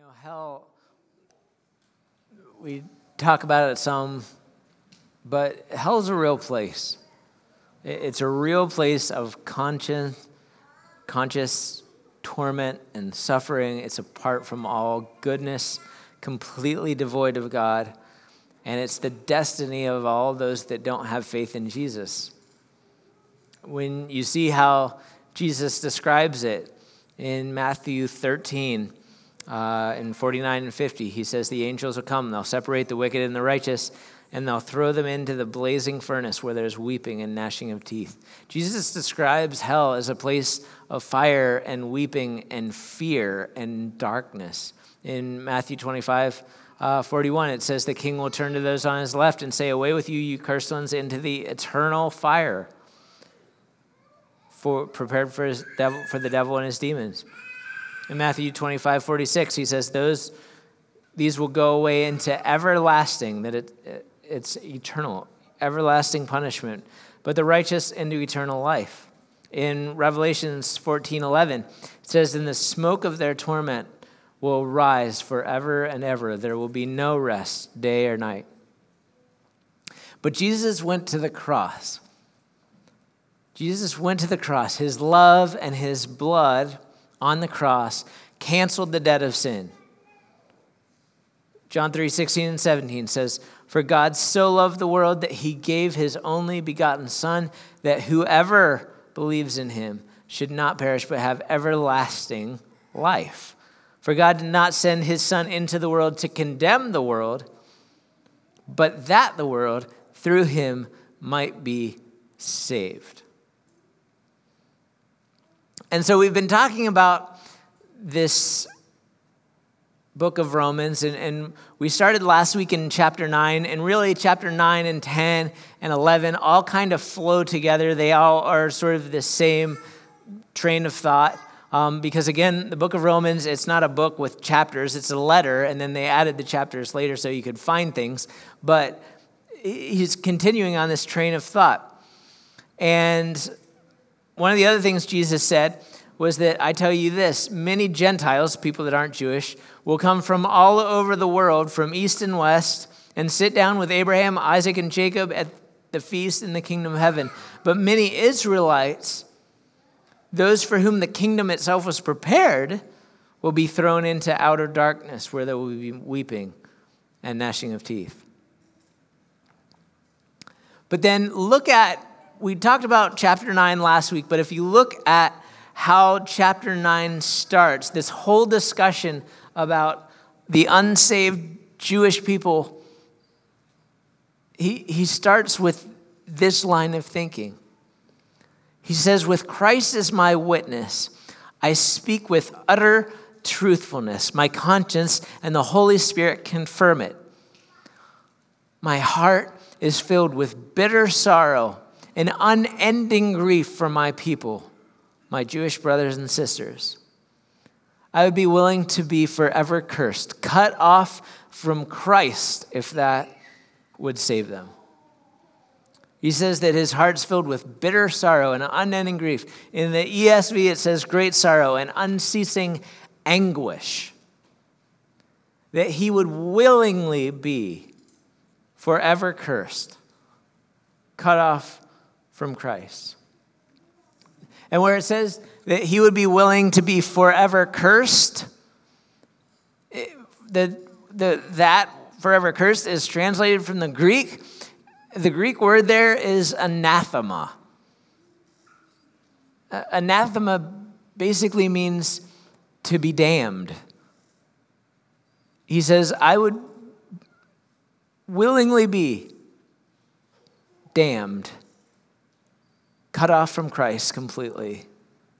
know, hell, we talk about it some, but hell's a real place. It's a real place of conscious, conscious torment and suffering. It's apart from all goodness, completely devoid of God. And it's the destiny of all those that don't have faith in Jesus. When you see how Jesus describes it in Matthew 13, uh, in 49 and 50, he says, The angels will come, they'll separate the wicked and the righteous, and they'll throw them into the blazing furnace where there's weeping and gnashing of teeth. Jesus describes hell as a place of fire and weeping and fear and darkness. In Matthew 25, uh, 41, it says, The king will turn to those on his left and say, Away with you, you cursed ones, into the eternal fire for, prepared for, his devil, for the devil and his demons. In Matthew 25, 46, he says, Those, These will go away into everlasting, that it, it's eternal, everlasting punishment, but the righteous into eternal life. In Revelations 14, 11, it says, In the smoke of their torment will rise forever and ever. There will be no rest, day or night. But Jesus went to the cross. Jesus went to the cross. His love and his blood on the cross canceled the debt of sin. John 3 16 and 17 says, For God so loved the world that he gave his only begotten Son, that whoever believes in him should not perish but have everlasting life. For God did not send his Son into the world to condemn the world, but that the world through him might be saved. And so we've been talking about this book of Romans, and, and, we started last week in chapter 9, and really chapter 9 and 10 and 11 all kind of flow together. They all are sort of the same train of thought. Um, because again, the book of Romans, it's not a book with chapters, it's a letter, and then they added the chapters later so you could find things. But he's continuing on this train of thought. And one of the other things Jesus said was that I tell you this many Gentiles, people that aren't Jewish, will come from all over the world, from east and west, and sit down with Abraham, Isaac, and Jacob at the feast in the kingdom of heaven. But many Israelites, those for whom the kingdom itself was prepared, will be thrown into outer darkness where there will be weeping and gnashing of teeth. But then look at we talked about chapter 9 last week, but if you look at how chapter 9 starts, this whole discussion about the unsaved Jewish people, he, he starts with this line of thinking. He says, With Christ as my witness, I speak with utter truthfulness. My conscience and the Holy Spirit confirm it. My heart is filled with bitter sorrow an unending grief for my people, my Jewish brothers and sisters. I would be willing to be forever cursed, cut off from Christ if that would save them. He says that his heart's filled with bitter sorrow and unending grief. In the ESV, it says great sorrow and unceasing anguish. That he would willingly be forever cursed, cut off from Christ. And where it says that he would be willing to be forever cursed, the, the, that forever cursed is translated from the Greek. The Greek word there is anathema. Anathema basically means to be damned. He says, I would willingly be damned cut off from Christ completely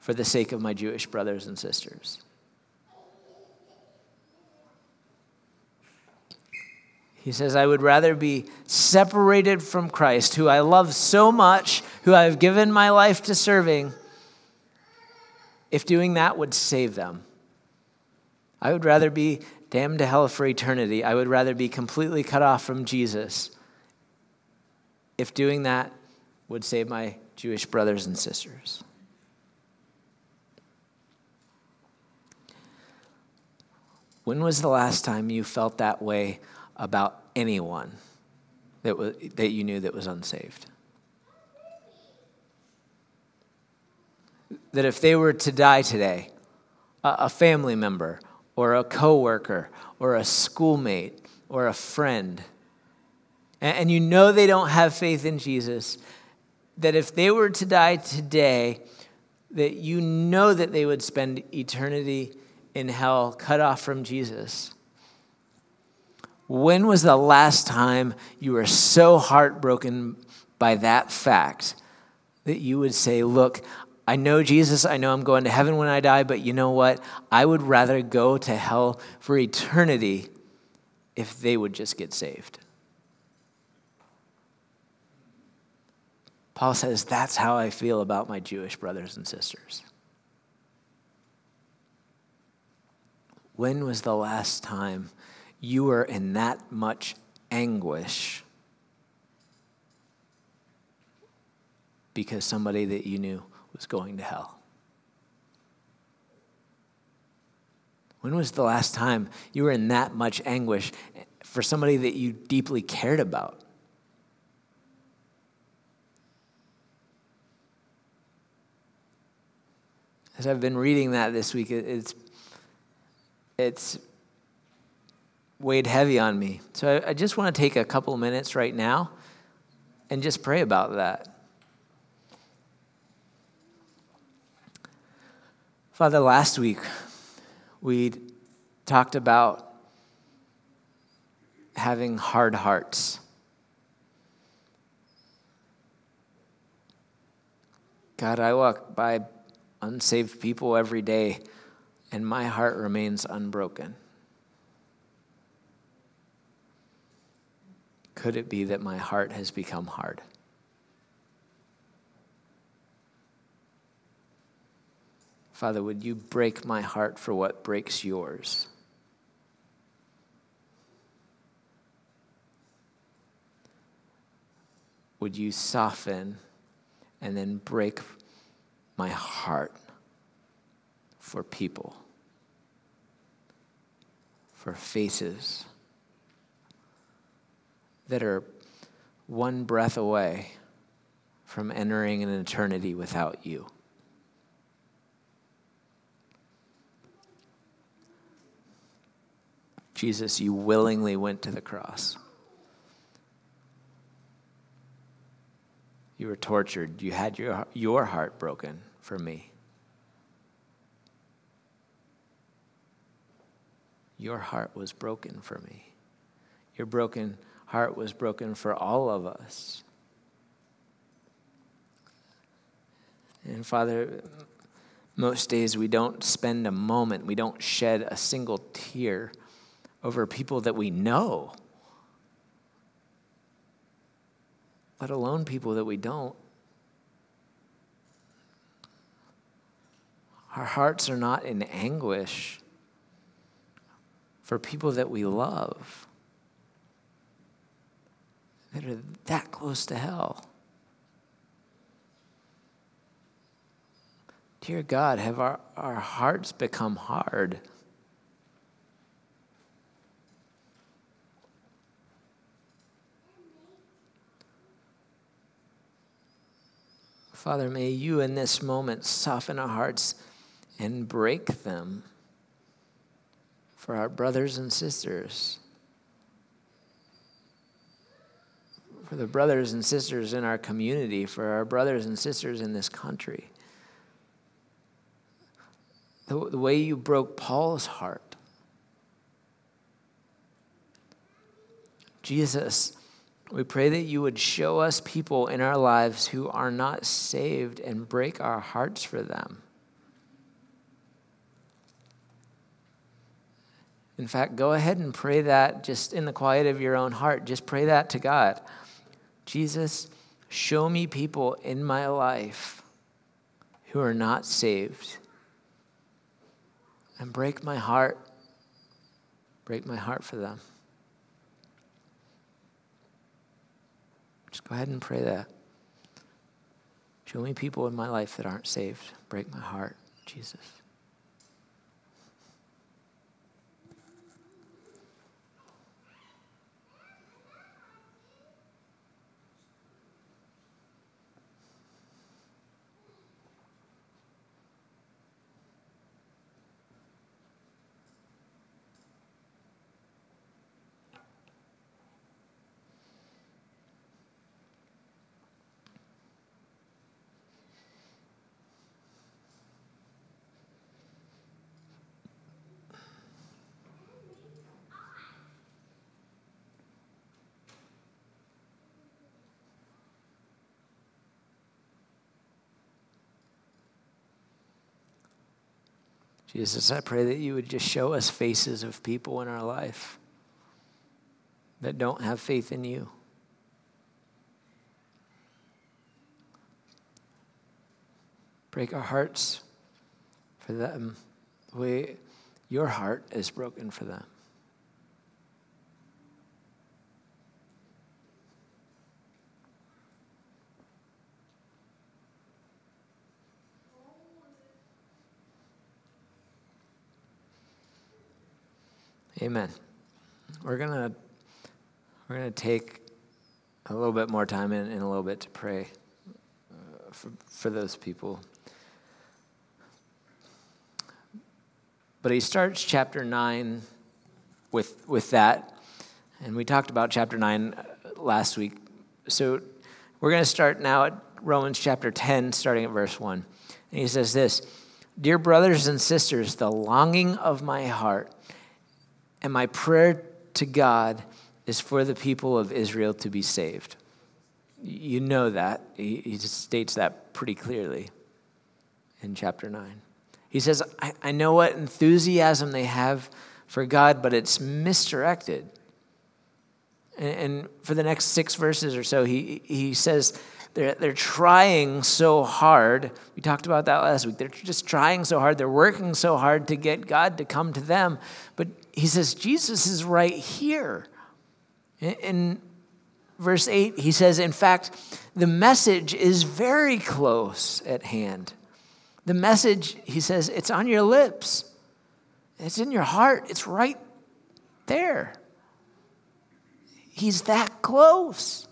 for the sake of my Jewish brothers and sisters. He says, I would rather be separated from Christ, who I love so much, who I have given my life to serving, if doing that would save them. I would rather be damned to hell for eternity. I would rather be completely cut off from Jesus if doing that would save my Jewish brothers and sisters. When was the last time you felt that way about anyone that, that you knew that was unsaved? That if they were to die today, a family member or a coworker or a schoolmate or a friend, and you know they don't have faith in Jesus, that if they were to die today, that you know that they would spend eternity in hell cut off from Jesus. When was the last time you were so heartbroken by that fact that you would say, Look, I know Jesus, I know I'm going to heaven when I die, but you know what? I would rather go to hell for eternity if they would just get saved. Paul says, That's how I feel about my Jewish brothers and sisters. When was the last time you were in that much anguish because somebody that you knew was going to hell? When was the last time you were in that much anguish for somebody that you deeply cared about? As I've been reading that this week, it's, it's weighed heavy on me. So I, I just want to take a couple minutes right now and just pray about that. Father, last week we talked about having hard hearts. God, I walk by unsaved people every day, and my heart remains unbroken. Could it be that my heart has become hard? Father, would you break my heart for what breaks yours? Would you soften and then break my heart for people, for faces that are one breath away from entering an eternity without you. Jesus, you willingly went to the cross. You were tortured. You had your, your heart broken for me. Your heart was broken for me. Your broken heart was broken for all of us. And Father, most days we don't spend a moment, we don't shed a single tear over people that we know, let alone people that we don't. Our hearts are not in anguish for people that we love that are that close to hell. Dear God, have our, our hearts become hard? Father, may you in this moment soften our hearts and break them for our brothers and sisters, for the brothers and sisters in our community, for our brothers and sisters in this country. The, the way you broke Paul's heart. Jesus, we pray that you would show us people in our lives who are not saved and break our hearts for them. In fact, go ahead and pray that just in the quiet of your own heart. Just pray that to God. Jesus, show me people in my life who are not saved. And break my heart. Break my heart for them. Just go ahead and pray that. Show me people in my life that aren't saved. Break my heart, Jesus. Jesus, I pray that you would just show us faces of people in our life that don't have faith in you. Break our hearts for them the way your heart is broken for them. Amen. We're gonna we're gonna take a little bit more time in, in a little bit to pray uh, for, for those people. But he starts chapter nine with with that, and we talked about chapter nine uh, last week. So we're gonna start now at Romans chapter ten, starting at verse one. And he says this, "Dear brothers and sisters, the longing of my heart." And my prayer to God is for the people of Israel to be saved. You know that. He, states that pretty clearly in chapter 9. He says, I, I know what enthusiasm they have for God, but it's misdirected. And, and for the next six verses or so, he, he says, they're, they're trying so hard. We talked about that last week. They're just trying so hard. They're working so hard to get God to come to them. But he says, Jesus is right here. In verse 8, he says, in fact, the message is very close at hand. The message, he says, it's on your lips, it's in your heart, it's right there. He's that close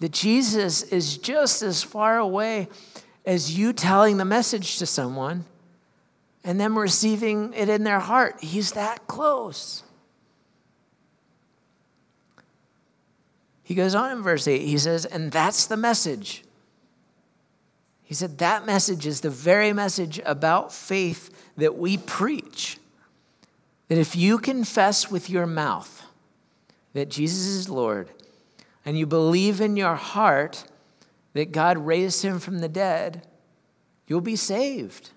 that Jesus is just as far away as you telling the message to someone and them receiving it in their heart. He's that close. He goes on in verse 8, he says, and that's the message. He said, that message is the very message about faith that we preach. That if you confess with your mouth that Jesus is Lord, and you believe in your heart that God raised him from the dead, you'll be saved.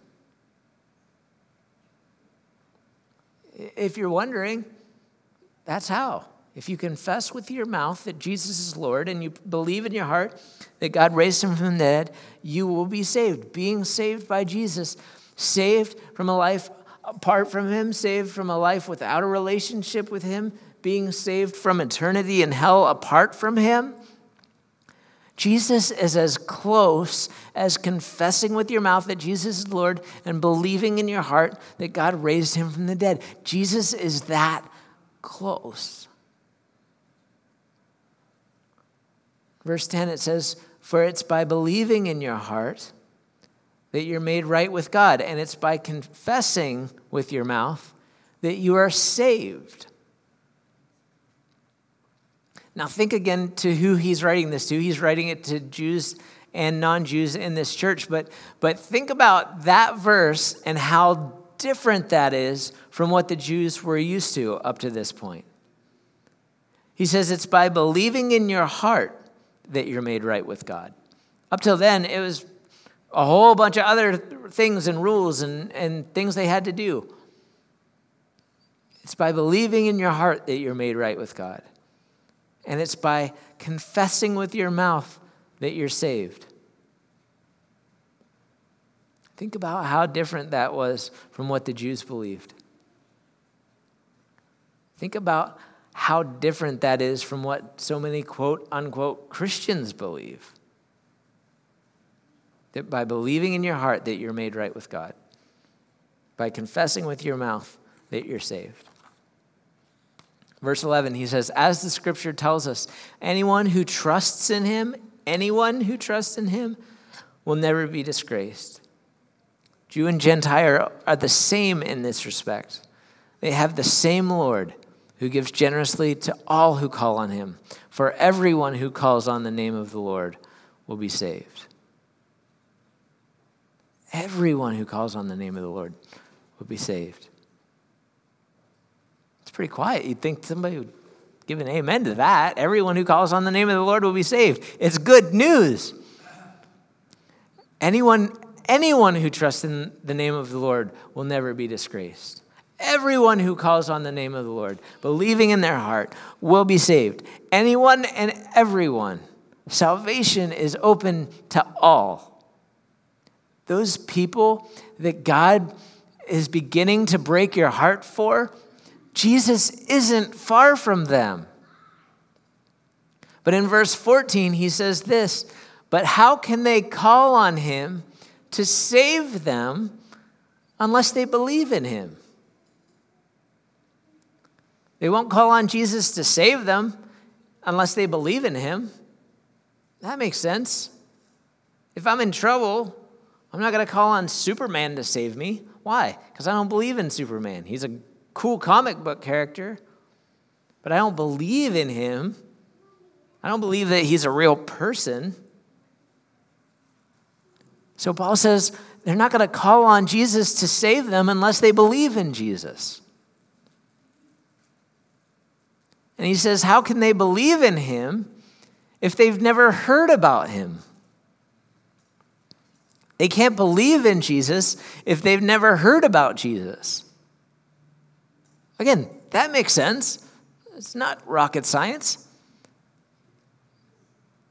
If you're wondering, that's how. If you confess with your mouth that Jesus is Lord and you believe in your heart that God raised him from the dead, you will be saved. Being saved by Jesus, saved from a life apart from him, saved from a life without a relationship with him, being saved from eternity in hell apart from Him. Jesus is as close as confessing with your mouth that Jesus is Lord and believing in your heart that God raised him from the dead. Jesus is that close. Verse 10 it says, For it's by believing in your heart that you're made right with God, and it's by confessing with your mouth that you are saved. Now, think again to who he's writing this to. He's writing it to Jews and non Jews in this church. But, but think about that verse and how different that is from what the Jews were used to up to this point. He says it's by believing in your heart that you're made right with God. Up till then, it was a whole bunch of other things and rules and, and things they had to do. It's by believing in your heart that you're made right with God and it's by confessing with your mouth that you're saved. Think about how different that was from what the Jews believed. Think about how different that is from what so many quote unquote Christians believe. That by believing in your heart that you're made right with God, by confessing with your mouth that you're saved. Verse 11, he says, As the scripture tells us, anyone who trusts in him, anyone who trusts in him, will never be disgraced. Jew and Gentile are the same in this respect. They have the same Lord who gives generously to all who call on him. For everyone who calls on the name of the Lord will be saved. Everyone who calls on the name of the Lord will be saved pretty quiet. You'd think somebody would give an amen to that. Everyone who calls on the name of the Lord will be saved. It's good news. Anyone anyone who trusts in the name of the Lord will never be disgraced. Everyone who calls on the name of the Lord, believing in their heart, will be saved. Anyone and everyone. Salvation is open to all. Those people that God is beginning to break your heart for, Jesus isn't far from them. But in verse 14, he says this But how can they call on him to save them unless they believe in him? They won't call on Jesus to save them unless they believe in him. That makes sense. If I'm in trouble, I'm not going to call on Superman to save me. Why? Because I don't believe in Superman. He's a cool comic book character, but I don't believe in him. I don't believe that he's a real person. So Paul says they're not going to call on Jesus to save them unless they believe in Jesus. And he says, How can they believe in him if they've never heard about him? They can't believe in Jesus if they've never heard about Jesus. Again, that makes sense. It's not rocket science.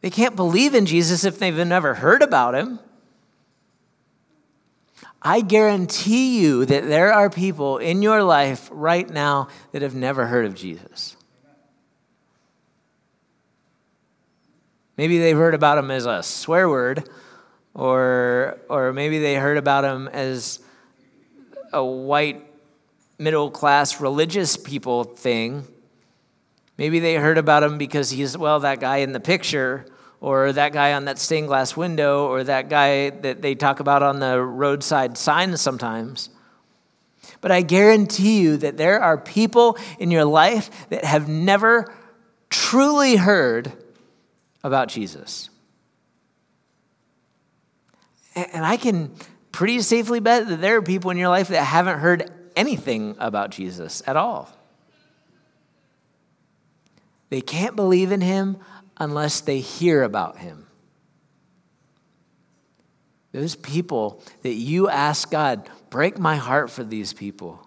They can't believe in Jesus if they've never heard about him. I guarantee you that there are people in your life right now that have never heard of Jesus. Maybe they've heard about him as a swear word, or, or maybe they heard about him as a white middle class religious people thing. Maybe they heard about him because he's, well, that guy in the picture, or that guy on that stained glass window, or that guy that they talk about on the roadside signs sometimes. But I guarantee you that there are people in your life that have never truly heard about Jesus. And I can pretty safely bet that there are people in your life that haven't heard anything about Jesus at all. They can't believe in him unless they hear about him. Those people that you ask God, break my heart for these people.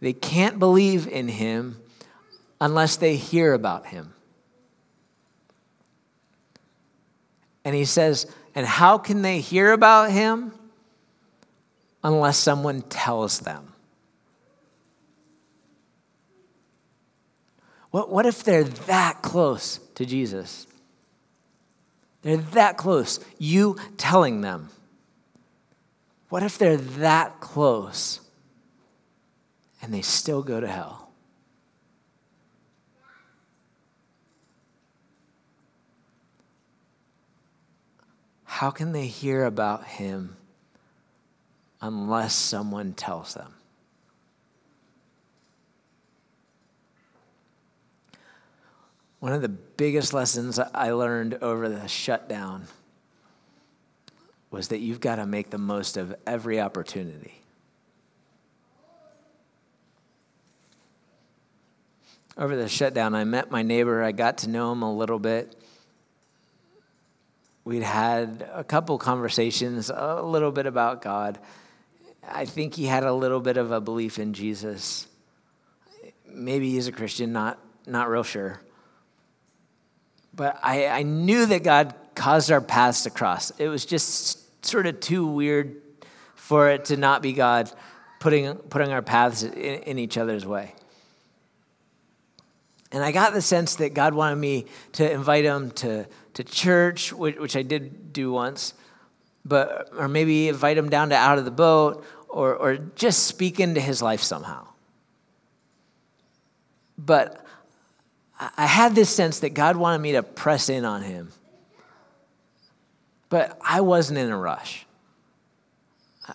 They can't believe in him unless they hear about him. And he says, And how can they hear about him unless someone tells them? What, what if they're that close to Jesus? They're that close, you telling them. What if they're that close and they still go to hell? how can they hear about him unless someone tells them? One of the biggest lessons I learned over the shutdown was that you've got to make the most of every opportunity. Over the shutdown, I met my neighbor. I got to know him a little bit we'd had a couple conversations, a little bit about God. I think he had a little bit of a belief in Jesus. Maybe he's a Christian, not, not real sure. But I, I knew that God caused our paths to cross. It was just sort of too weird for it to not be God putting, putting our paths in, in each other's way. And I got the sense that God wanted me to invite him to to church, which I did do once, but or maybe invite him down to out of the boat, or or just speak into his life somehow. But I had this sense that God wanted me to press in on him. But I wasn't in a rush.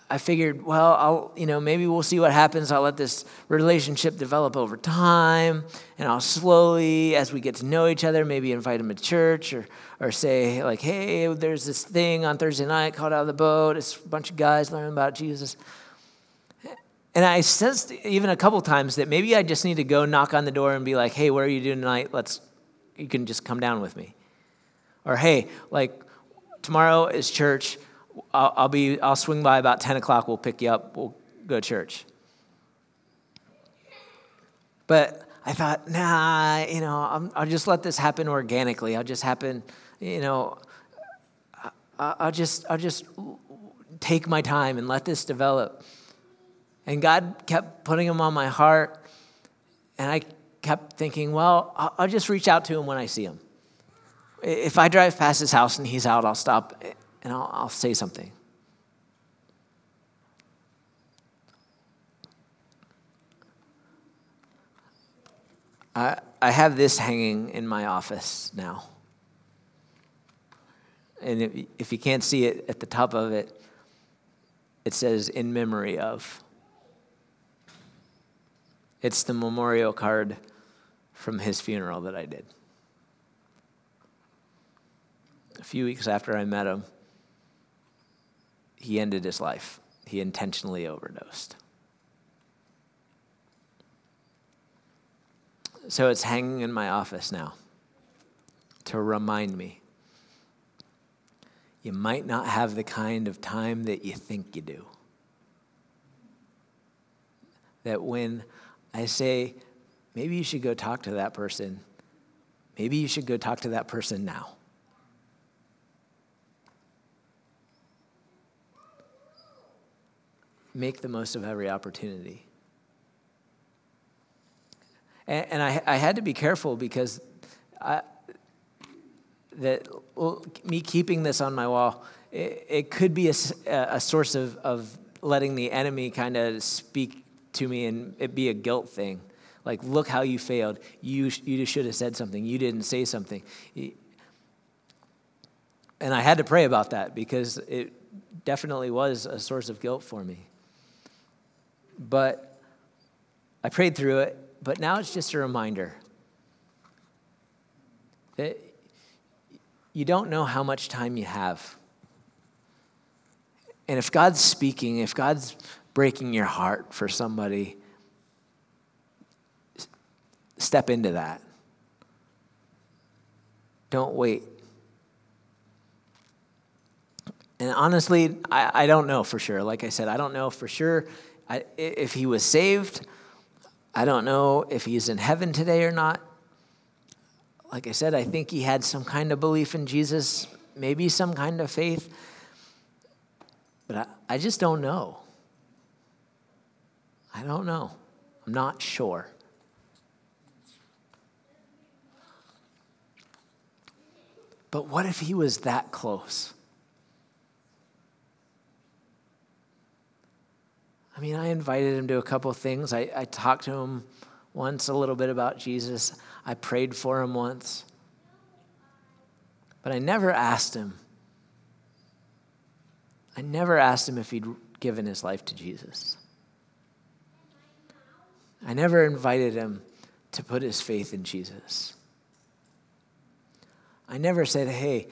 I figured, well, I'll, you know, maybe we'll see what happens. I'll let this relationship develop over time, and I'll slowly, as we get to know each other, maybe invite him to church or, or say, like, hey, there's this thing on Thursday night called Out of the Boat. It's a bunch of guys learning about Jesus. And I sensed even a couple times that maybe I just need to go knock on the door and be like, hey, what are you doing tonight? Let's, you can just come down with me. Or, hey, like, tomorrow is church I'll, I'll, be, I'll swing by about 10 o'clock. We'll pick you up. We'll go to church. But I thought, nah, you know, i will just let this happen organically. I'll just happen, you know, I'll just, I'll just take my time and let this develop. And God kept putting him on my heart. And I kept thinking, well, I'll just reach out to him when I see him. If I drive past his house and he's out, I'll stop and I'll, I'll say something. I, I have this hanging in my office now. And if, if you can't see it at the top of it, it says, in memory of. It's the memorial card from his funeral that I did. A few weeks after I met him, he ended his life. He intentionally overdosed. So it's hanging in my office now to remind me you might not have the kind of time that you think you do. That when I say, maybe you should go talk to that person, maybe you should go talk to that person now. Make the most of every opportunity. And, and I, I, had to be careful because I, that well, me keeping this on my wall, it, it could be a, a source of, of letting the enemy kind of speak to me and it be a guilt thing. Like, look how you failed. You, you should have said something. You didn't say something. And I had to pray about that because it definitely was a source of guilt for me. But I prayed through it, but now it's just a reminder that you don't know how much time you have. And if God's speaking, if God's breaking your heart for somebody, step into that. Don't wait. And honestly, I, I don't know for sure. Like I said, I don't know for sure I, if he was saved. I don't know if he's in heaven today or not like I said, I think he had some kind of belief in Jesus, maybe some kind of faith, but I, I just don't know. I don't know. I'm not sure. But what if he was that close? I mean, I invited him to a couple things. I, I talked to him once a little bit about Jesus. I prayed for him once. But I never asked him. I never asked him if he'd given his life to Jesus. I never invited him to put his faith in Jesus. I never said, hey,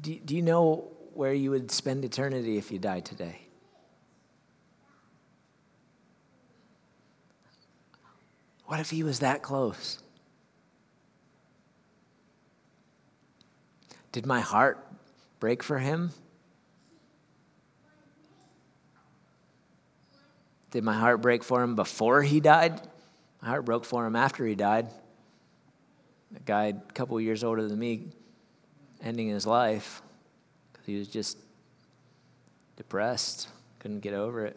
do, do you know where you would spend eternity if you died today? What if he was that close? Did my heart break for him? Did my heart break for him before he died? My heart broke for him after he died. A guy a couple years older than me ending his life because he was just depressed, couldn't get over it.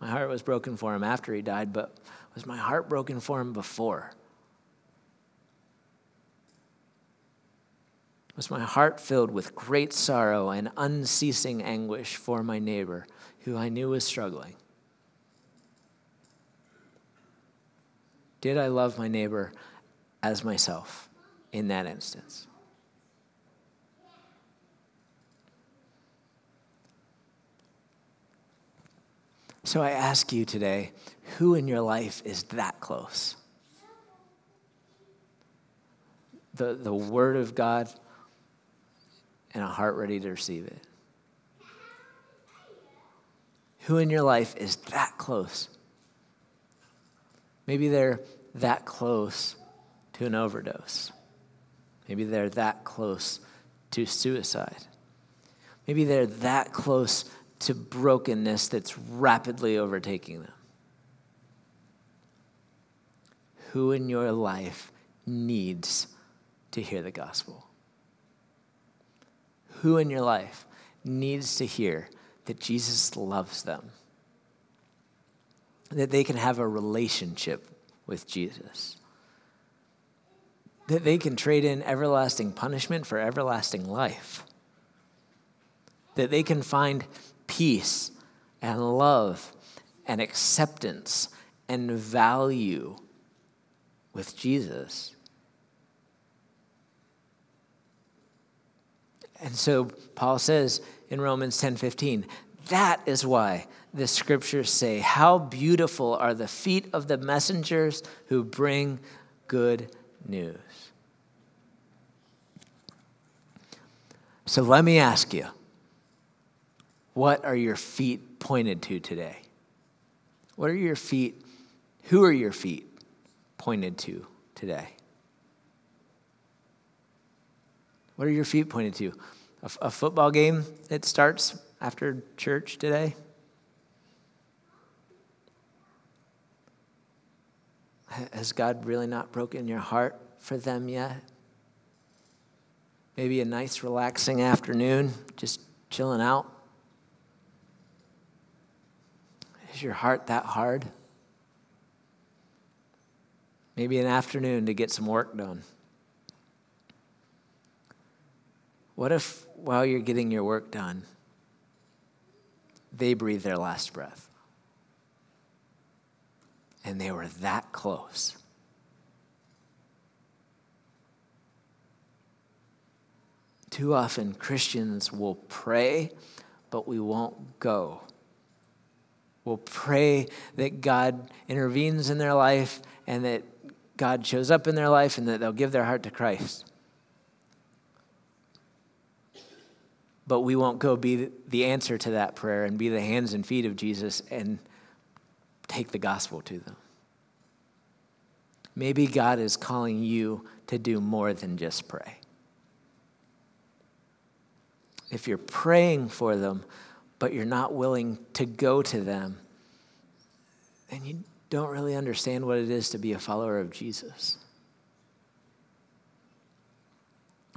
My heart was broken for him after he died, but was my heart broken for him before? Was my heart filled with great sorrow and unceasing anguish for my neighbor who I knew was struggling? Did I love my neighbor as myself in that instance? So I ask you today who in your life is that close? The, the Word of God and a heart ready to receive it. Who in your life is that close? Maybe they're that close to an overdose. Maybe they're that close to suicide. Maybe they're that close to brokenness that's rapidly overtaking them. Who in your life needs to hear the gospel? Who in your life needs to hear that Jesus loves them? That they can have a relationship with Jesus? That they can trade in everlasting punishment for everlasting life? That they can find peace and love and acceptance and value with Jesus. And so Paul says in Romans 10:15, that is why the scriptures say, How beautiful are the feet of the messengers who bring good news. So let me ask you, what are your feet pointed to today? What are your feet, who are your feet pointed to today? What are your feet pointed to? A, football game that starts after church today? Has God really not broken your heart for them yet? Maybe a nice, relaxing afternoon, just chilling out. Is your heart that hard? Maybe an afternoon to get some work done. What if while you're getting your work done, they breathe their last breath? And they were that close. Too often, Christians will pray, but we won't go. We'll pray that God intervenes in their life and that God shows up in their life and that they'll give their heart to Christ. But we won't go be the answer to that prayer and be the hands and feet of Jesus and take the gospel to them. Maybe God is calling you to do more than just pray. If you're praying for them, but you're not willing to go to them, then you don't really understand what it is to be a follower of Jesus.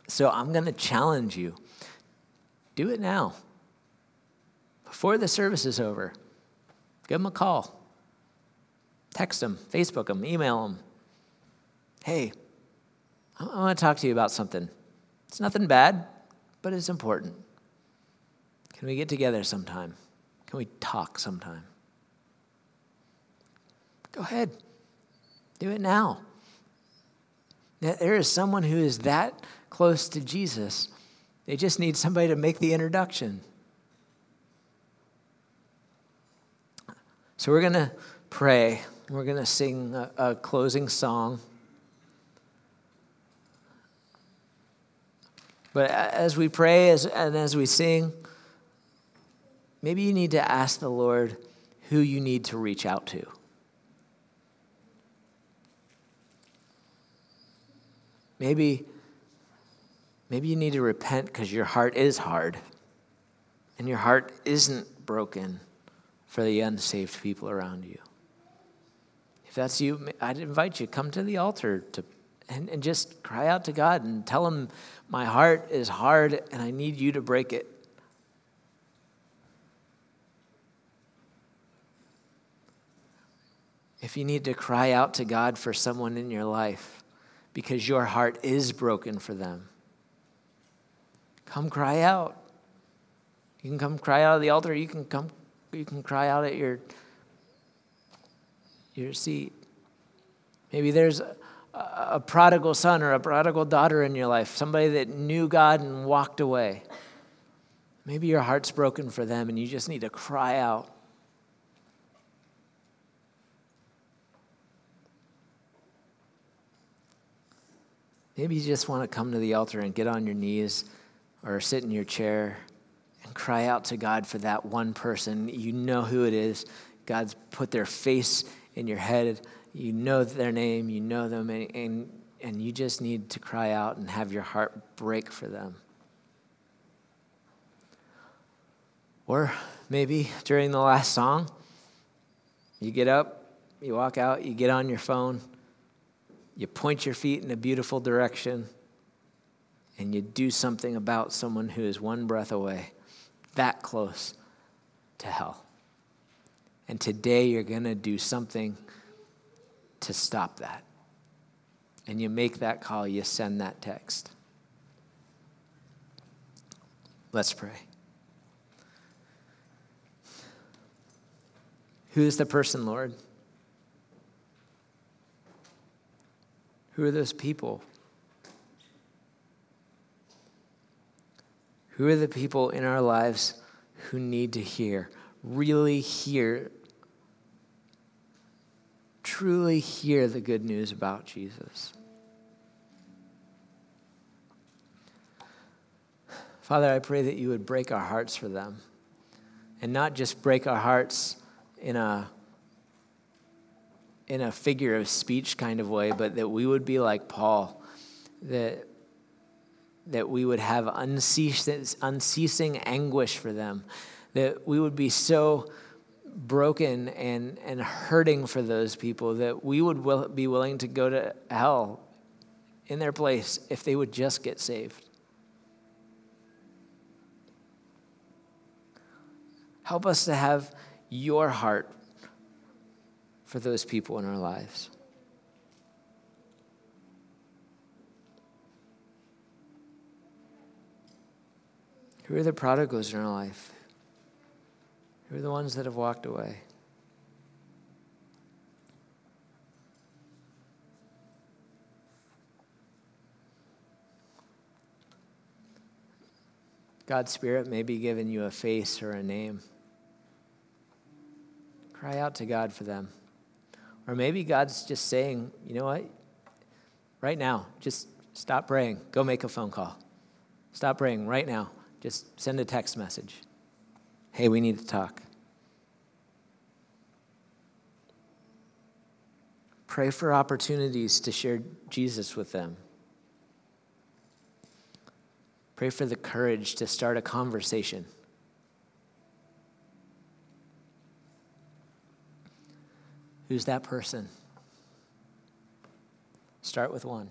So I'm going to challenge you do it now. Before the service is over, give them a call. Text them, Facebook them, email them. Hey, I want to talk to you about something. It's nothing bad, but it's important. Can we get together sometime? Can we talk sometime? Go ahead. Do it now. There is someone who is that close to Jesus. They just need somebody to make the introduction. So we're going to pray. We're going to sing a, a, closing song. But as we pray as, and as we sing, maybe you need to ask the Lord who you need to reach out to. Maybe, maybe you need to repent because your heart is hard and your heart isn't broken for the unsaved people around you. If that's you, I'd invite you come to the altar to and, and just cry out to God and tell him my heart is hard and I need you to break it. If you need to cry out to God for someone in your life, because your heart is broken for them. Come cry out. You can come cry out of the altar. You can come you can cry out at your your seat. Maybe there's a, a prodigal son or a prodigal daughter in your life, somebody that knew God and walked away. Maybe your heart's broken for them and you just need to cry out. Maybe you just want to come to the altar and get on your knees or sit in your chair and cry out to God for that one person. You know who it is. God's put their face in your head. You know their name, you know them, and, and, and you just need to cry out and have your heart break for them. Or maybe during the last song, you get up, you walk out, you get on your phone, you point your feet in a beautiful direction, and you do something about someone who is one breath away, that close to hell. And today you're going to do something to stop that. And you make that call, you send that text. Let's pray. Who is the person, Lord? Who are those people? Who are the people in our lives who need to hear, really hear, truly hear the good news about Jesus? Father, I pray that you would break our hearts for them. And not just break our hearts in a in a figure of speech kind of way, but that we would be like Paul, that that we would have unceasing, unceasing anguish for them, that we would be so broken and, and hurting for those people that we would will, be willing to go to hell in their place if they would just get saved. Help us to have your heart for those people in our lives. Who are the prodigals in our life? Who are the ones that have walked away? God's Spirit may be giving you a face or a name. Cry out to God for them. Or maybe God's just saying, you know what? Right now, just stop praying. Go make a phone call. Stop praying right now. Just send a text message. Hey, we need to talk. Pray for opportunities to share Jesus with them. Pray for the courage to start a conversation. Who's that person? Start with one.